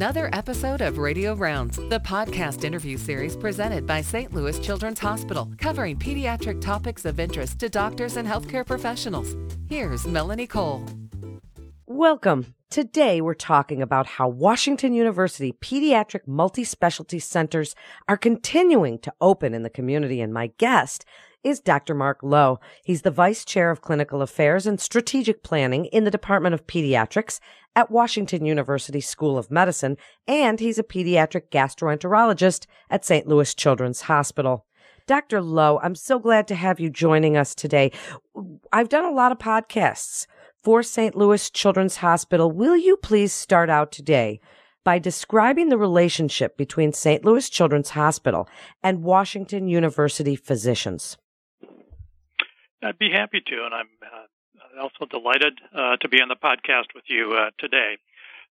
another episode of Radio Rounds, the podcast interview series presented by St. Louis Children's Hospital, covering pediatric topics of interest to doctors and healthcare professionals. Here's Melanie Cole. Welcome. Today we're talking about how Washington University pediatric multi-specialty centers are continuing to open in the community and my guest is Dr. Mark Lowe. He's the Vice Chair of Clinical Affairs and Strategic Planning in the Department of Pediatrics at Washington University School of Medicine, and he's a pediatric gastroenterologist at St. Louis Children's Hospital. Dr. Lowe, I'm so glad to have you joining us today. I've done a lot of podcasts for St. Louis Children's Hospital. Will you please start out today by describing the relationship between St. Louis Children's Hospital and Washington University physicians? I'd be happy to, and I'm uh, also delighted uh, to be on the podcast with you uh, today.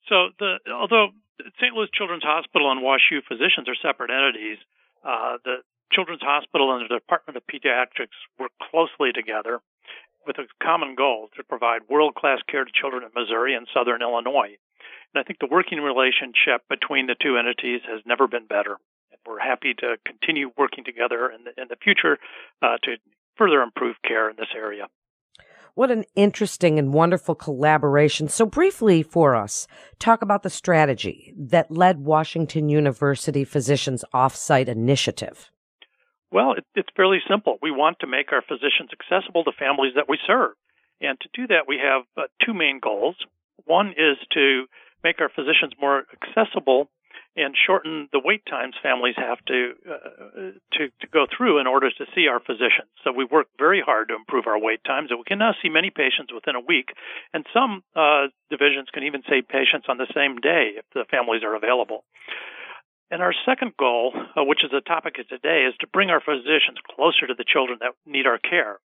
So, the, although St. Louis Children's Hospital and WashU physicians are separate entities, uh, the Children's Hospital and the Department of Pediatrics work closely together with a common goal to provide world class care to children in Missouri and Southern Illinois. And I think the working relationship between the two entities has never been better. We're happy to continue working together in the, in the future uh, to further improve care in this area. What an interesting and wonderful collaboration. So, briefly for us, talk about the strategy that led Washington University Physicians Offsite Initiative. Well, it, it's fairly simple. We want to make our physicians accessible to families that we serve. And to do that, we have uh, two main goals. One is to make our physicians more accessible and shorten the wait times families have to, uh, to to go through in order to see our physicians. So we work very hard to improve our wait times, and we can now see many patients within a week, and some uh, divisions can even see patients on the same day if the families are available. And our second goal, uh, which is the topic of today, is to bring our physicians closer to the children that need our care.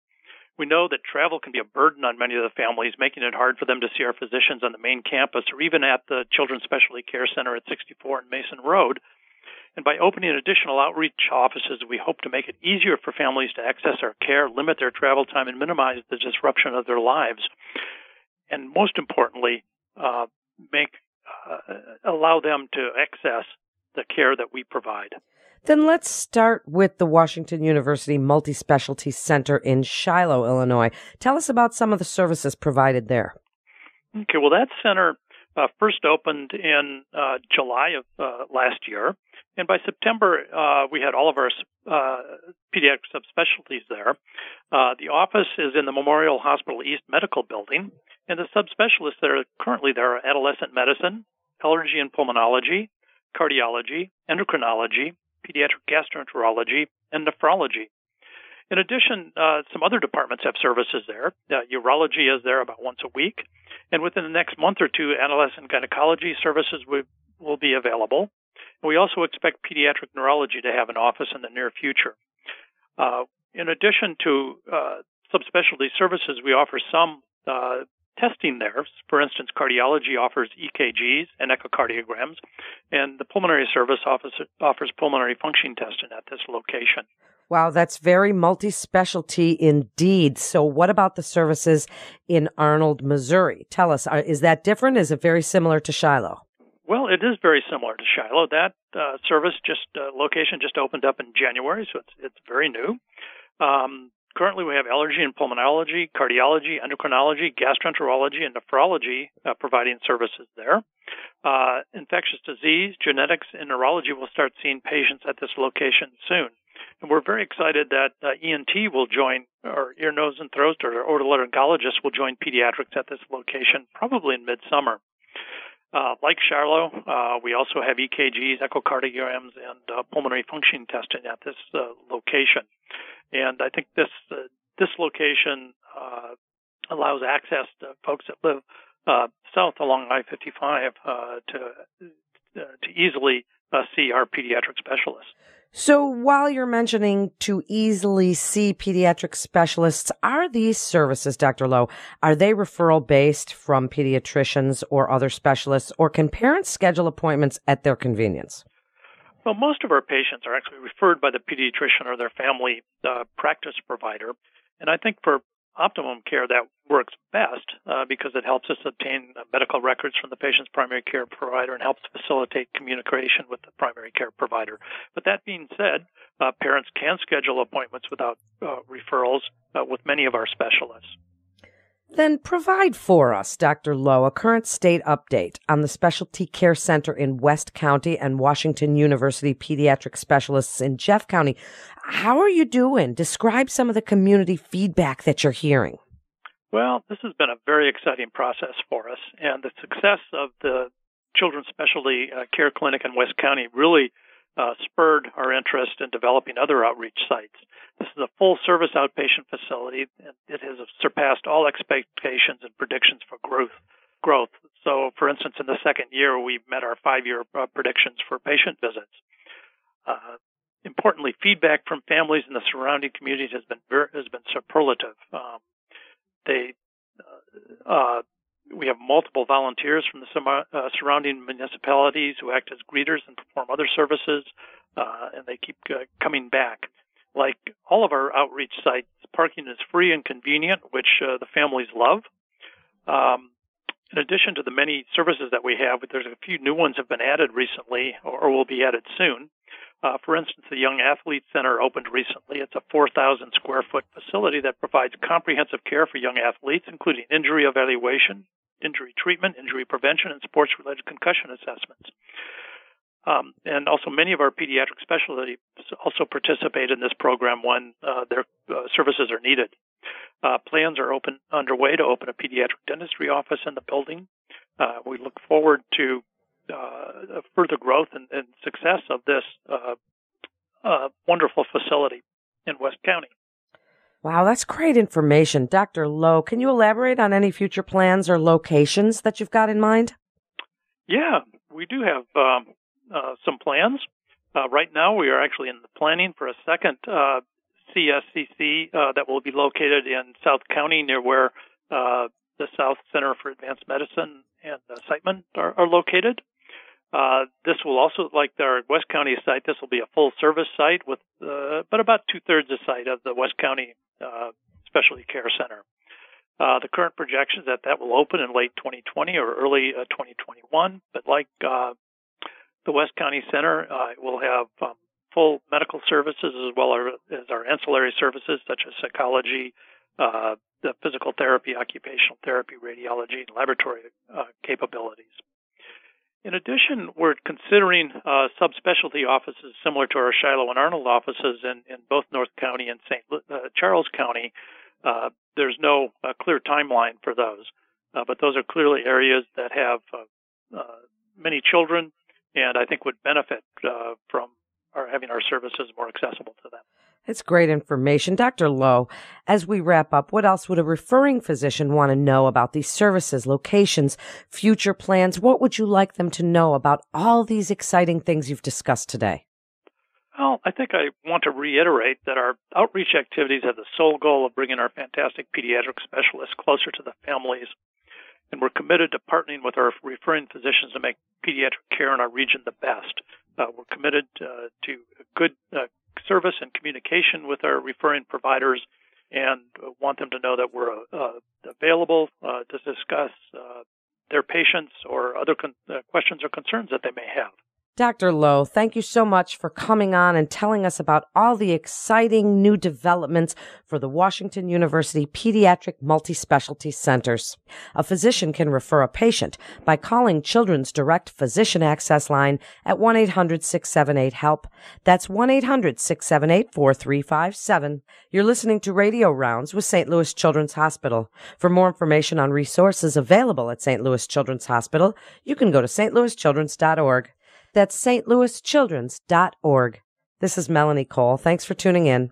We know that travel can be a burden on many of the families, making it hard for them to see our physicians on the main campus or even at the Children's Specialty Care Center at 64 and Mason Road. And by opening additional outreach offices, we hope to make it easier for families to access our care, limit their travel time, and minimize the disruption of their lives. And most importantly, uh, make uh, allow them to access the care that we provide. Then let's start with the Washington University Multi Specialty Center in Shiloh, Illinois. Tell us about some of the services provided there. Okay, well, that center uh, first opened in uh, July of uh, last year, and by September uh, we had all of our uh, pediatric subspecialties there. Uh, the office is in the Memorial Hospital East Medical Building, and the subspecialists that are currently there are adolescent medicine, allergy and pulmonology, cardiology, endocrinology, pediatric gastroenterology, and nephrology. In addition, uh, some other departments have services there. Uh, urology is there about once a week. And within the next month or two, adolescent gynecology services will, will be available. And we also expect pediatric neurology to have an office in the near future. Uh, in addition to uh, subspecialty services, we offer some uh, testing there. For instance, cardiology offers EKGs and echocardiograms, and the pulmonary service office offers pulmonary function testing at this location. Wow, that's very multi specialty indeed. So, what about the services in Arnold, Missouri? Tell us, is that different? Is it very similar to Shiloh? Well, it is very similar to Shiloh. That uh, service just uh, location just opened up in January, so it's it's very new. Um, Currently, we have allergy and pulmonology, cardiology, endocrinology, gastroenterology, and nephrology uh, providing services there. Uh, infectious disease, genetics, and neurology will start seeing patients at this location soon. And we're very excited that uh, ENT will join, or ear, nose, and throat, or otolaryngologists will join pediatrics at this location probably in midsummer. Uh, like Shiloh, uh, we also have EKGs, echocardiograms, and uh, pulmonary function testing at this uh, location. And I think this uh, this location uh, allows access to folks that live uh, south along I-55 to to easily see our pediatric specialists. So while you're mentioning to easily see pediatric specialists, are these services, Dr. Lowe, are they referral based from pediatricians or other specialists, or can parents schedule appointments at their convenience? Well, most of our patients are actually referred by the pediatrician or their family uh, practice provider. And I think for optimum care that works best uh, because it helps us obtain medical records from the patient's primary care provider and helps facilitate communication with the primary care provider. But that being said, uh, parents can schedule appointments without uh, referrals uh, with many of our specialists. Then provide for us, Dr. Lowe, a current state update on the Specialty Care Center in West County and Washington University Pediatric Specialists in Jeff County. How are you doing? Describe some of the community feedback that you're hearing. Well, this has been a very exciting process for us, and the success of the Children's Specialty uh, Care Clinic in West County really uh, spurred our interest in developing other outreach sites. This is a full service outpatient facility, and it has surpassed all expectations and predictions for growth. Growth. So, for instance, in the second year, we met our five-year uh, predictions for patient visits. Uh, importantly, feedback from families in the surrounding communities has been ver- has been superlative. Um, they uh, uh we have multiple volunteers from the uh, surrounding municipalities who act as greeters and perform other services, uh, and they keep uh, coming back. Like all of our outreach sites, parking is free and convenient, which uh, the families love. Um, in addition to the many services that we have, there's a few new ones have been added recently or will be added soon. Uh, for instance, the Young Athlete Center opened recently. It's a 4,000 square foot facility that provides comprehensive care for young athletes, including injury evaluation, injury treatment, injury prevention, and sports related concussion assessments. Um, and also, many of our pediatric specialties also participate in this program when uh, their uh, services are needed. Uh, plans are open underway to open a pediatric dentistry office in the building. Uh, we look forward to uh, further growth and, and, success of this uh, wonderful facility in West County. Wow, that's great information. Dr. Lowe, can you elaborate on any future plans or locations that you've got in mind? Yeah, we do have um, uh, some plans. Uh, right now, we are actually in the planning for a second uh, CSCC uh, that will be located in South County near where uh, the South Center for Advanced Medicine and uh, Siteman are, are located. Uh, this will also, like our West County site, this will be a full service site with, uh, but about two thirds the site of the West County uh, Specialty Care Center. Uh, the current projection is that that will open in late 2020 or early uh, 2021. But like uh, the West County Center, it will have um, full medical services as well as our ancillary services such as psychology, the physical therapy, occupational therapy, radiology, and laboratory capabilities. In addition, we're considering uh, subspecialty offices similar to our Shiloh and Arnold offices in, in both North County and St. Uh, Charles County. Uh, there's no uh, clear timeline for those, uh, but those are clearly areas that have uh, many children, and I think would benefit uh from our having our services more accessible to them. It's great information. Dr. Lowe, as we wrap up, what else would a referring physician want to know about these services, locations, future plans? What would you like them to know about all these exciting things you've discussed today? Well, I think I want to reiterate that our outreach activities have the sole goal of bringing our fantastic pediatric specialists closer to the families. And we're committed to partnering with our referring physicians to make pediatric care in our region the best. Uh, we're committed uh, to good uh, service and communication with our referring providers and want them to know that we're uh, available uh, to discuss uh, their patients or other con- uh, questions or concerns that they may have. Dr. Lowe, thank you so much for coming on and telling us about all the exciting new developments for the Washington University Pediatric Multi-Specialty Centers. A physician can refer a patient by calling Children's Direct Physician Access Line at 1-800-678-HELP. That's 1-800-678-4357. You're listening to Radio Rounds with St. Louis Children's Hospital. For more information on resources available at St. Louis Children's Hospital, you can go to stlouischildrens.org. That's stlouischildrens.org. This is Melanie Cole. Thanks for tuning in.